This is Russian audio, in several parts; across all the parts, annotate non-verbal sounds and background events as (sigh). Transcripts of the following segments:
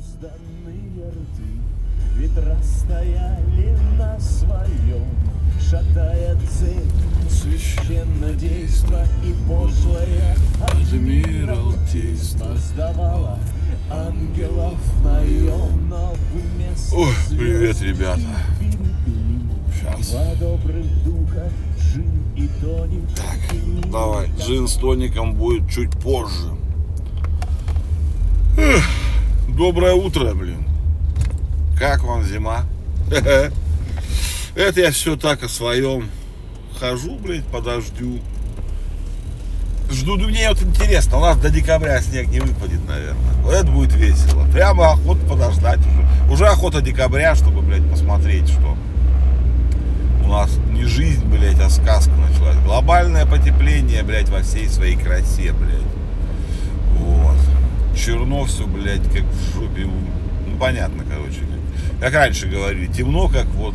Необузданные рты Ветра стояли на своем Шатая цель Священнодейство и пошлое Адмиралтейство. Создавала ангелов наем Но вместо Ой, привет, ребята. Сейчас. Два добрых духа, Джин и тоник Так, Давай, джин с тоником будет чуть позже. Эх, доброе утро, блин. Как вам зима? (laughs) Это я все так о своем. Хожу, блядь, по дождю. Жду, ну мне вот интересно, у нас до декабря снег не выпадет, наверное. Вот это будет весело. Прямо охота подождать уже. Уже охота декабря, чтобы, блядь, посмотреть, что у нас не жизнь, блядь, а сказка началась. Глобальное потепление, блядь, во всей своей красе, блядь. Черно все, блядь, как в жопе. Ну, понятно, короче. Как раньше говорили, темно, как вот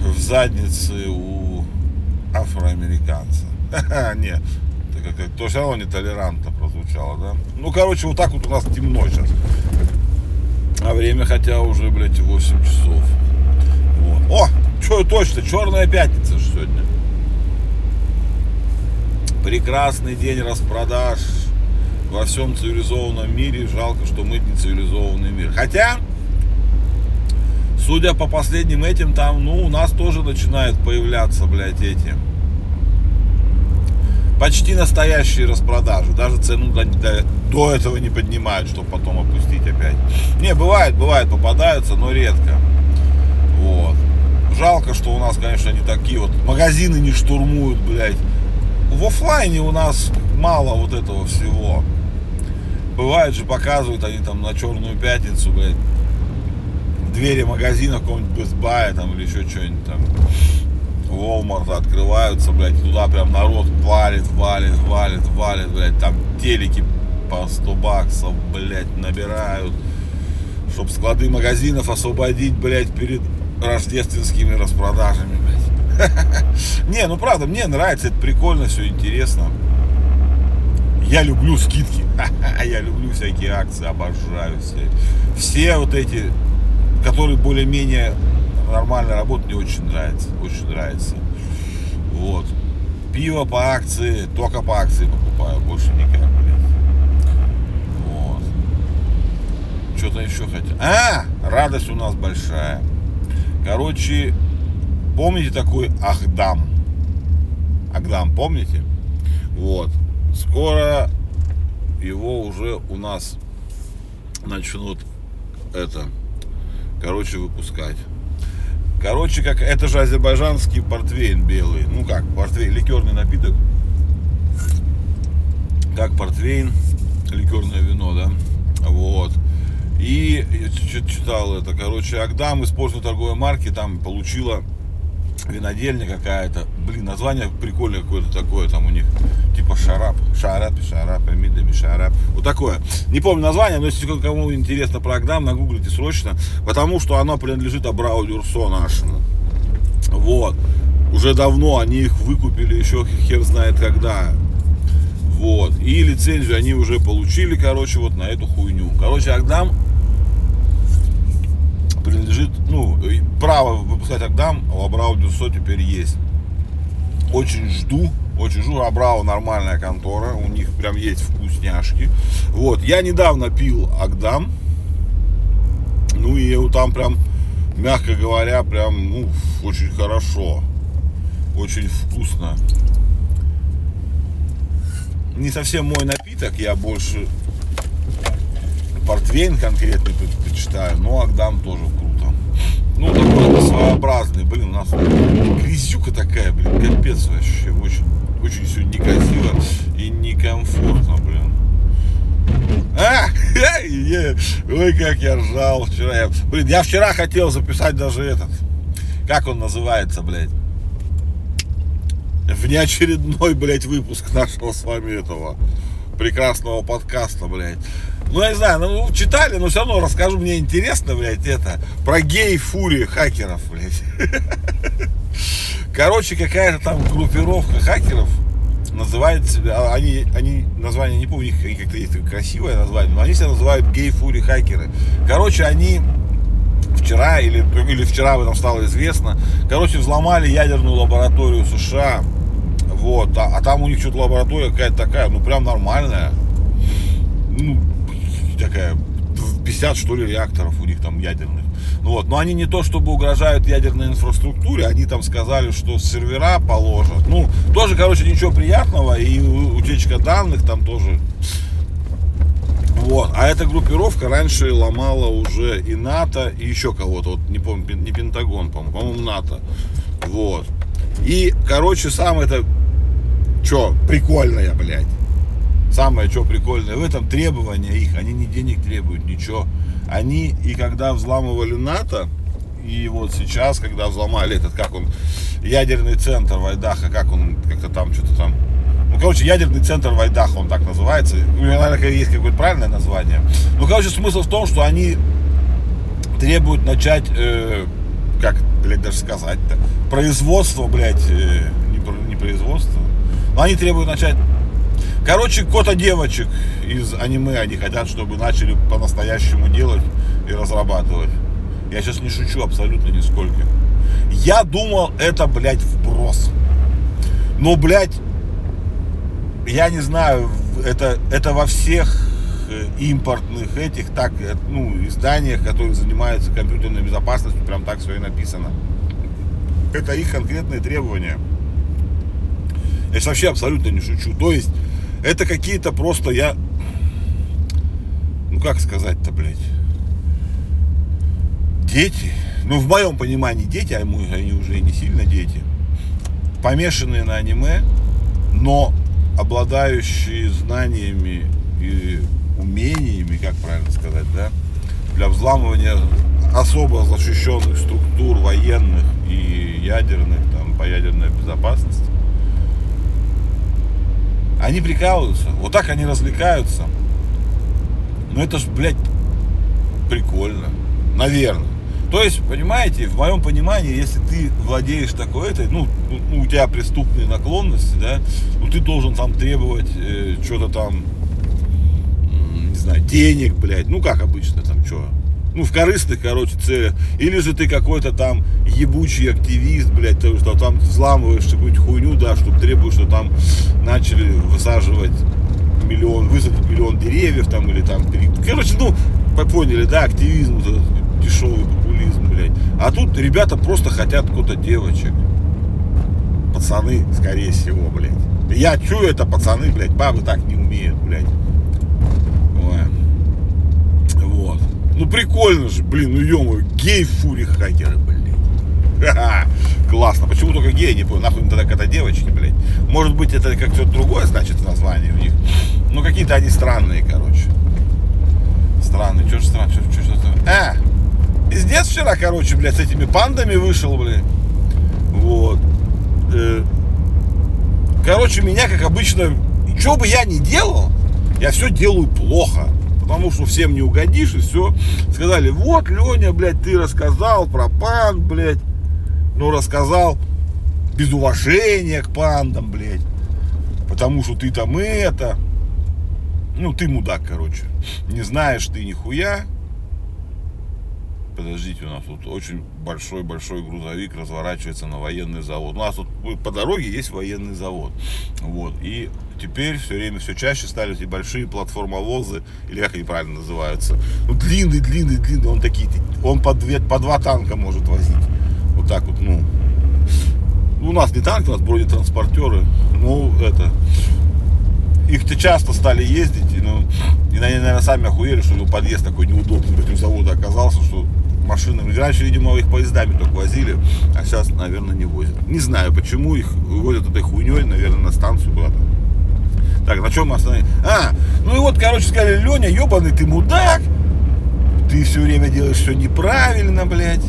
в заднице у афроамериканца. (laughs) Нет, это как, то все равно нетолерантно прозвучало, да? Ну, короче, вот так вот у нас темно сейчас. А время хотя уже, блядь, 8 часов. Вот. О, что точно, черная пятница же сегодня. Прекрасный день распродаж во всем цивилизованном мире. Жалко, что мы не цивилизованный мир. Хотя, судя по последним этим, там, ну, у нас тоже начинают появляться, блядь, эти почти настоящие распродажи. Даже цену до, до- до этого не поднимают, чтобы потом опустить опять. Не, бывает, бывает, попадаются, но редко. Вот. Жалко, что у нас, конечно, не такие вот магазины не штурмуют, блядь. В оффлайне у нас мало вот этого всего. Бывает же, показывают они там на черную пятницу, блядь, двери магазина какого-нибудь Buy там или еще что-нибудь там. Walmart открываются, блядь, туда прям народ валит, валит, валит, валит, блядь, там телеки по 100 баксов, блядь, набирают, чтоб склады магазинов освободить, блядь, перед рождественскими распродажами, блядь. (laughs) Не, ну правда, мне нравится, это прикольно, все интересно. Я люблю скидки, (laughs) я люблю всякие акции, обожаю все. Все вот эти, которые более-менее нормально работают, мне очень нравится, очень нравится. Вот. Пиво по акции, только по акции покупаю, больше никак, блядь. Вот. Что-то еще хотел. А, радость у нас большая. Короче, помните такой Ахдам? Агдам, помните? Вот. Скоро его уже у нас начнут это, короче, выпускать. Короче, как это же азербайджанский портвейн белый. Ну как, портвейн, ликерный напиток. Как портвейн, ликерное вино, да? Вот. И я читал это, короче, Агдам, используя торговой марки, там получила винодельня какая-то. Блин, название прикольное какое-то такое, там у них типа шарап, шарап, шарап, мидами, шарап. Вот такое. Не помню название, но если кому интересно про Агдам, нагуглите срочно, потому что оно принадлежит Абрау Дюрсо нашему. Вот. Уже давно они их выкупили, еще хер знает когда. Вот. И лицензию они уже получили, короче, вот на эту хуйню. Короче, Агдам принадлежит, ну, право выпускать Агдам у Абрау Дюрсо теперь есть. Очень жду, очень жду. Абрау нормальная контора, у них прям есть вкусняшки. Вот, я недавно пил Агдам. Ну и там прям, мягко говоря, прям, ну, очень хорошо. Очень вкусно. Не совсем мой напиток, я больше портвейн конкретный предпочитаю, но Агдам тоже. Ну, такой своеобразный, блин, у нас грязюка такая, блин, капец вообще, очень, очень все некрасиво и некомфортно, блин. А, (laughs) е, ой, как я ржал вчера. Я, блин, я вчера хотел записать даже этот, как он называется, блядь, внеочередной, блядь, выпуск нашего с вами этого прекрасного подкаста, блядь. Ну, я не знаю, ну, читали, но все равно расскажу, мне интересно, блядь, это, про гей-фури хакеров, блядь. Короче, какая-то там группировка хакеров называют себя, они, они название не помню, у них как-то есть красивое название, но они себя называют гей-фури хакеры. Короче, они вчера или, или вчера об этом стало известно, короче, взломали ядерную лабораторию США, вот, а, а там у них что-то лаборатория какая-то такая, ну прям нормальная, ну, такая, 50 что ли реакторов у них там ядерных. Ну вот, но они не то чтобы угрожают ядерной инфраструктуре, они там сказали, что сервера положат. Ну, тоже, короче, ничего приятного, и утечка данных там тоже. Вот, а эта группировка раньше ломала уже и НАТО, и еще кого-то, вот не помню, не Пентагон, по-моему, по-моему, НАТО. Вот. И, короче, сам это, что, прикольное, блядь. Самое, что прикольное в этом требования их, они ни денег требуют, ничего. Они и когда взламывали НАТО, и вот сейчас, когда взломали этот, как он, ядерный центр Вайдаха, как он, как-то там что-то там, ну, короче, ядерный центр Вайдаха, он так называется. У него, наверное, есть какое-то правильное название. Ну, короче, смысл в том, что они требуют начать, э, как, блядь, даже сказать-то, производство, блядь, э, не, не производство, но они требуют начать Короче, кота девочек из аниме они хотят, чтобы начали по-настоящему делать и разрабатывать. Я сейчас не шучу абсолютно нисколько. Я думал, это, блядь, вброс. Но, блядь, я не знаю, это, это во всех э, импортных этих так, э, ну, изданиях, которые занимаются компьютерной безопасностью, прям так все и написано. Это их конкретные требования. Я сейчас вообще абсолютно не шучу. То есть, это какие-то просто я... Ну как сказать-то, блядь? Дети. Ну, в моем понимании дети, а они уже не сильно дети. Помешанные на аниме, но обладающие знаниями и умениями, как правильно сказать, да, для взламывания особо защищенных структур военных и ядерных, там, по ядерной безопасности. Они прикалываются. Вот так они развлекаются. Ну это ж, блядь, прикольно. Наверное. То есть, понимаете, в моем понимании, если ты владеешь такой этой, ну, ну у тебя преступные наклонности, да, ну ты должен там требовать э, что-то там, не знаю, денег, блядь, ну как обычно там, что, ну, в корыстных, короче, целях. Или же ты какой-то там ебучий активист, блядь, ты, что там взламываешь какую-нибудь хуйню, да, чтобы требуешь, что там начали высаживать миллион, высадить миллион деревьев там, или там, короче, ну, поняли, да, активизм, дешевый популизм, блядь. А тут ребята просто хотят какого-то девочек. Пацаны, скорее всего, блядь. Я чую это, пацаны, блядь, бабы так не умеют, блядь. Ну прикольно же, блин, ну ё гей фури хакеры, блин. Ха-ха, (laughs) классно. Почему только гей, не понял, нахуй тогда когда девочки, блядь. Может быть это как что-то другое значит название у них. Ну какие-то они странные, короче. Странные, что ж странно, что, что, что, А, пиздец вчера, короче, блядь, с этими пандами вышел, блядь. Вот. Э, короче, меня, как обычно, что бы я ни делал, я все делаю плохо потому что всем не угодишь, и все. Сказали, вот, Леня, блядь, ты рассказал про панд, блядь. Ну, рассказал без уважения к пандам, блядь. Потому что ты там это. Ну, ты мудак, короче. Не знаешь ты нихуя. Подождите, у нас тут очень большой-большой грузовик разворачивается на военный завод. У нас тут по дороге есть военный завод. Вот. И теперь все время все чаще стали эти большие платформовозы, или как они правильно называются. Ну, длинный, длинный, длинный. Он такие, он по, две, по два танка может возить. Вот так вот, ну. У нас не танки, у нас бронетранспортеры. Ну, это, их-то часто стали ездить, и, ну, и наверное, сами охуели, что подъезд такой неудобный против завода оказался, что машинами. Раньше, видимо, их поездами только возили, а сейчас, наверное, не возят. Не знаю, почему их возят этой хуйней, наверное, на станцию куда-то. Так, на чем мы остановились? А, ну и вот, короче, сказали, Леня, ебаный ты мудак, ты все время делаешь все неправильно, блядь,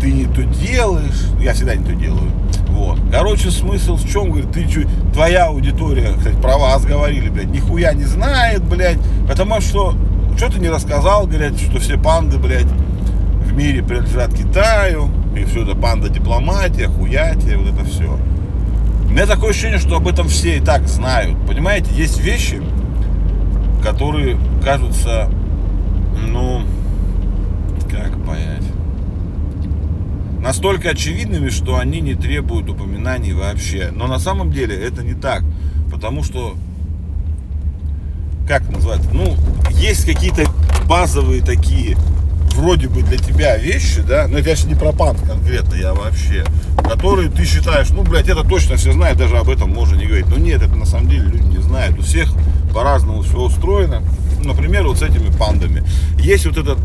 ты не то делаешь, я всегда не то делаю. Вот. Короче, смысл в чем, говорит, ты чуть, твоя аудитория, кстати, про вас говорили, блядь, нихуя не знает, блядь, потому что, что ты не рассказал, говорят, что все панды, блядь, в мире принадлежат Китаю, и все это панда дипломатия, хуятия, вот это все. меня такое ощущение, что об этом все и так знают. Понимаете, есть вещи, которые кажутся, ну, как понять, настолько очевидными, что они не требуют упоминаний вообще. Но на самом деле это не так, потому что, как назвать, ну, есть какие-то базовые такие вроде бы для тебя вещи, да, но это сейчас не про панк конкретно, я вообще, которые ты считаешь, ну, блядь, это точно все знают, даже об этом можно не говорить. Но нет, это на самом деле люди не знают. У всех по-разному все устроено. Например, вот с этими пандами. Есть вот этот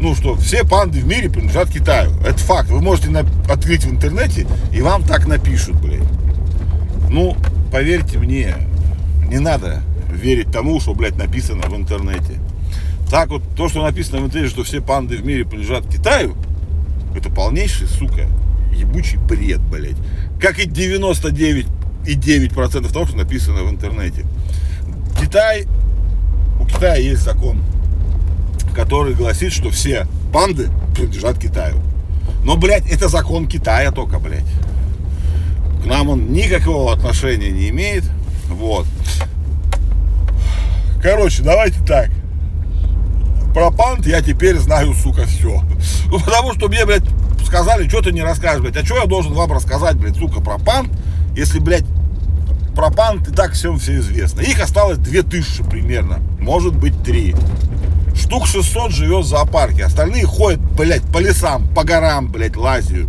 ну что, все панды в мире принадлежат Китаю. Это факт. Вы можете на, открыть в интернете, и вам так напишут, блядь. Ну, поверьте мне, не надо верить тому, что, блядь, написано в интернете. Так вот, то, что написано в интернете, что все панды в мире принадлежат Китаю, это полнейший, сука, ебучий бред, блядь. Как и 99,9% того, что написано в интернете. Китай, у Китая есть закон, который гласит, что все панды принадлежат Китаю. Но, блядь, это закон Китая только, блядь. К нам он никакого отношения не имеет. Вот. Короче, давайте так. Про панд я теперь знаю, сука, все. Ну, потому что мне, блядь, сказали, что ты не расскажешь, блядь. А что я должен вам рассказать, блядь, сука, про панд, если, блядь, про панд и так всем все известно. Их осталось 2000 примерно, может быть 3. Штук 600 живет в зоопарке, остальные ходят, блядь, по лесам, по горам, блядь, лазят.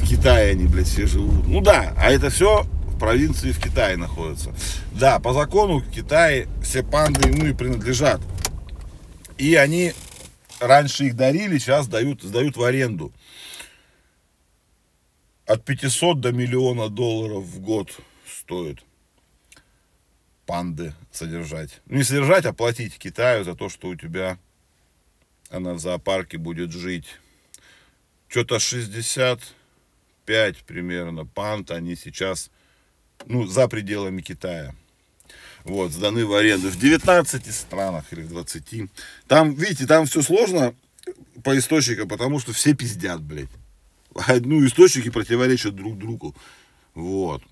В Китае они, блядь, все живут. Ну да, а это все в провинции в Китае находится. Да, по закону в Китае все панды ему и принадлежат. И они раньше их дарили, сейчас дают, сдают в аренду. От 500 до миллиона долларов в год стоит панды содержать. Ну, не содержать, а платить Китаю за то, что у тебя она в зоопарке будет жить. Что-то 65 примерно панд они сейчас, ну, за пределами Китая. Вот, сданы в аренду в 19 странах или в 20. Там, видите, там все сложно по источникам, потому что все пиздят, блядь. Ну, источники противоречат друг другу. Вот.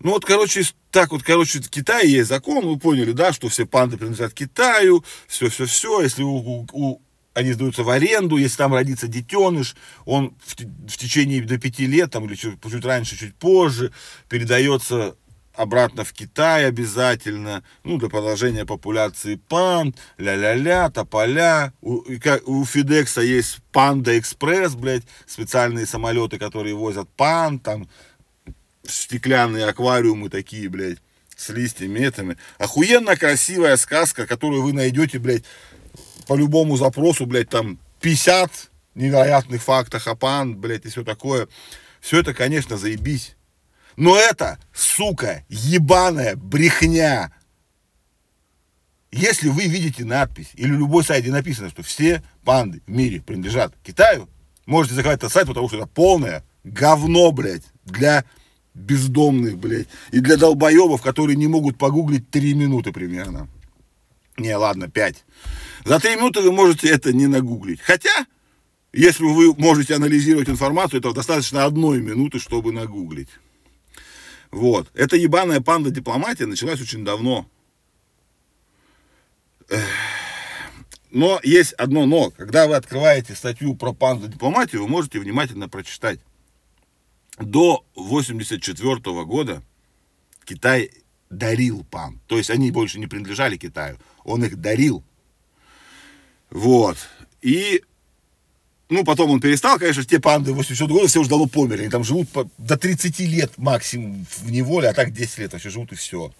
Ну вот, короче, так вот, короче, в Китае есть закон, вы поняли, да, что все панды принадлежат Китаю, все-все-все, если у, у, они сдаются в аренду, если там родится детеныш, он в, в течение до пяти лет, там, или чуть, чуть раньше, чуть позже, передается обратно в Китай обязательно, ну, для продолжения популяции панд, ля-ля-ля, тополя. У, у Фидекса есть Панда Экспресс, блядь, специальные самолеты, которые возят панд, там, стеклянные аквариумы такие, блядь, с листьями этими. Охуенно красивая сказка, которую вы найдете, блядь, по любому запросу, блядь, там 50 невероятных фактов о панд, блядь, и все такое. Все это, конечно, заебись. Но это, сука, ебаная брехня. Если вы видите надпись или любой сайт, где написано, что все панды в мире принадлежат Китаю, можете закрыть этот сайт, потому что это полное говно, блядь, для бездомных, блядь, и для долбоебов, которые не могут погуглить 3 минуты примерно. Не, ладно, 5. За 3 минуты вы можете это не нагуглить. Хотя, если вы можете анализировать информацию, то достаточно одной минуты, чтобы нагуглить. Вот. Эта ебаная панда дипломатия началась очень давно. Но есть одно но. Когда вы открываете статью про панду дипломатию, вы можете внимательно прочитать. До 1984 года Китай дарил пан. То есть они больше не принадлежали Китаю. Он их дарил. Вот. И ну, потом он перестал, конечно, те панды 80 года все уже давно померли. Они там живут по, до 30 лет максимум в неволе, а так 10 лет вообще живут и все.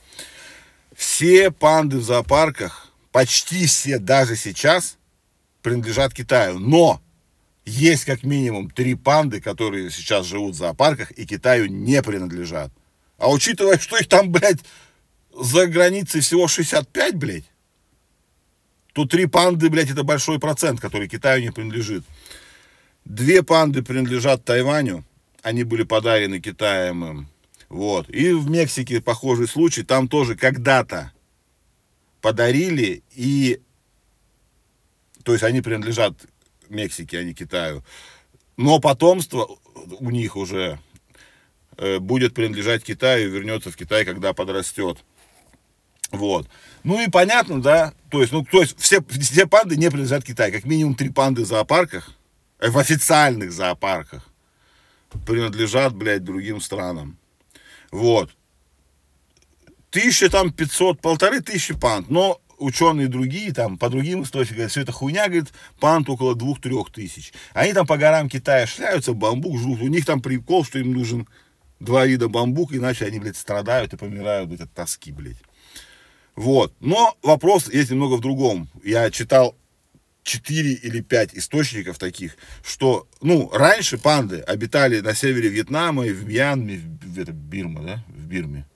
Все панды в зоопарках, почти все даже сейчас, принадлежат Китаю. Но есть как минимум три панды, которые сейчас живут в зоопарках и Китаю не принадлежат. А учитывая, что их там, блядь, за границей всего 65, блядь, то три панды, блядь, это большой процент, который Китаю не принадлежит. Две панды принадлежат Тайваню, они были подарены Китаем им. Вот. И в Мексике похожий случай, там тоже когда-то подарили, и, то есть они принадлежат Мексике, а не Китаю. Но потомство у них уже э, будет принадлежать Китаю и вернется в Китай, когда подрастет. Вот. Ну и понятно, да, то есть, ну, то есть все, все панды не принадлежат Китаю. Как минимум три панды в зоопарках, э, в официальных зоопарках, принадлежат, блядь, другим странам. Вот. Тысяча там пятьсот, полторы тысячи панд, но ученые другие, там, по другим источникам, говорят, все это хуйня, говорит, панд около двух-трех тысяч. Они там по горам Китая шляются, бамбук жрут, у них там прикол, что им нужен два вида бамбука, иначе они, блядь, страдают и помирают, блядь, от тоски, блядь. Вот. Но вопрос есть немного в другом. Я читал 4 или 5 источников таких, что, ну, раньше панды обитали на севере Вьетнама и в Мьянме, в, это, Бирма, да, в Бирме.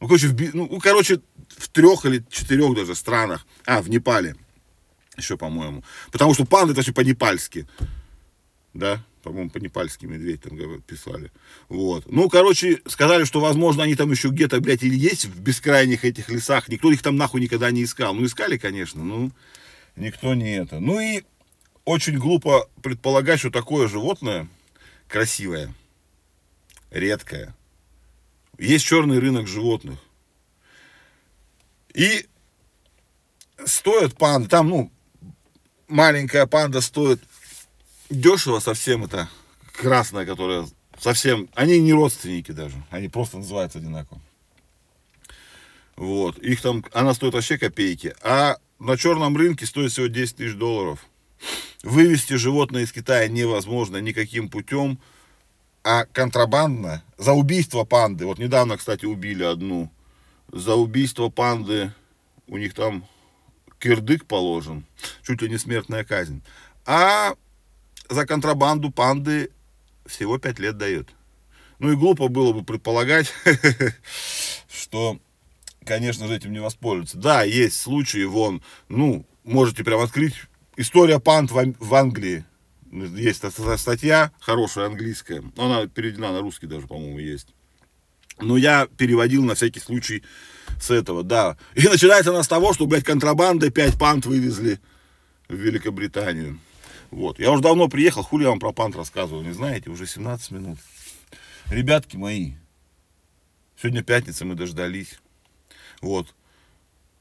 Ну, короче, в, Би- ну, короче, в трех или четырех даже странах. А, в Непале еще, по-моему. Потому что панды это вообще по-непальски. Да, по-моему, по-непальски медведь там писали. Вот. Ну, короче, сказали, что, возможно, они там еще где-то, блядь, или есть в бескрайних этих лесах. Никто их там нахуй никогда не искал. Ну, искали, конечно, ну, никто не это. Ну и очень глупо предполагать, что такое животное красивое, редкое. Есть черный рынок животных. И стоят панды, там, ну, маленькая панда стоит дешево совсем, это красная, которая совсем, они не родственники даже, они просто называются одинаково. Вот, их там, она стоит вообще копейки, а на черном рынке стоит всего 10 тысяч долларов. Вывести животное из Китая невозможно никаким путем, а контрабандно, за убийство панды, вот недавно, кстати, убили одну, за убийство панды у них там кирдык положен, чуть ли не смертная казнь. А за контрабанду панды всего 5 лет дает. Ну и глупо было бы предполагать, (laughs) что, конечно же, этим не воспользуются. Да, есть случаи, вон, ну, можете прям открыть. История панд в, Ан- в Англии. Есть ста- статья хорошая английская. Она переведена на русский даже, по-моему, есть. Но я переводил на всякий случай с этого, да. И начинается она с того, что, блядь, контрабандой 5 панд вывезли в Великобританию. Вот. Я уже давно приехал, хули я вам про панд рассказывал, не знаете, уже 17 минут. Ребятки мои, сегодня пятница, мы дождались. Вот.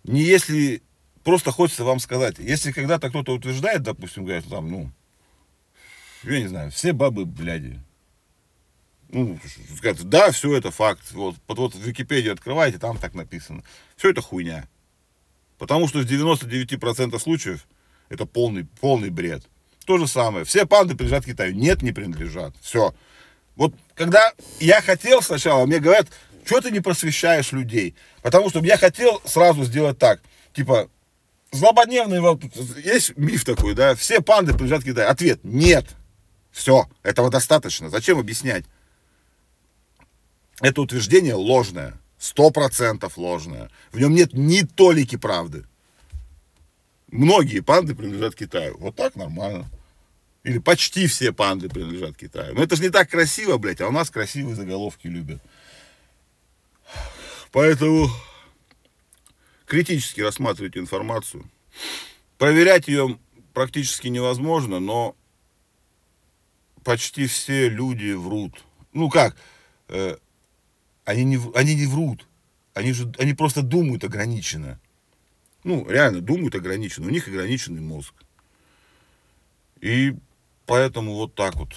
Не если, просто хочется вам сказать, если когда-то кто-то утверждает, допустим, говорят, там, ну, я не знаю, все бабы бляди. Ну, сказать, да, все это факт. Вот, вот, в Википедию открываете, там так написано. Все это хуйня. Потому что в 99% случаев это полный, полный бред. То же самое. Все панды принадлежат Китаю. Нет, не принадлежат. Все. Вот когда я хотел сначала, мне говорят, что ты не просвещаешь людей? Потому что я хотел сразу сделать так. Типа, злободневный, вот, есть миф такой, да, все панды принадлежат Китаю. Ответ, нет. Все, этого достаточно. Зачем объяснять? Это утверждение ложное. Сто процентов ложное. В нем нет ни толики правды. Многие панды принадлежат Китаю. Вот так нормально. Или почти все панды принадлежат Китаю. Но это же не так красиво, блядь, а у нас красивые заголовки любят. Поэтому критически рассматривайте информацию. Проверять ее практически невозможно, но почти все люди врут. Ну как, э, они, не, они не врут. Они, же, они просто думают ограниченно. Ну, реально, думают ограниченно. У них ограниченный мозг. И поэтому вот так вот.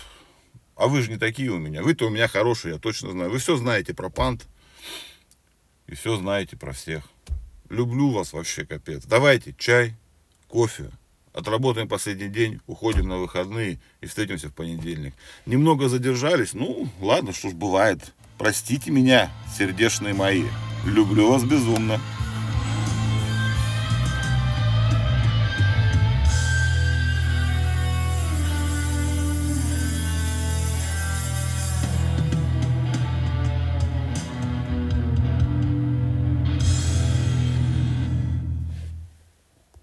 А вы же не такие у меня. Вы-то у меня хорошие, я точно знаю. Вы все знаете про пант. И все знаете про всех. Люблю вас вообще капец. Давайте чай, кофе. Отработаем последний день, уходим на выходные и встретимся в понедельник. Немного задержались, ну ладно, что ж бывает. Простите меня, сердечные мои. Люблю вас безумно.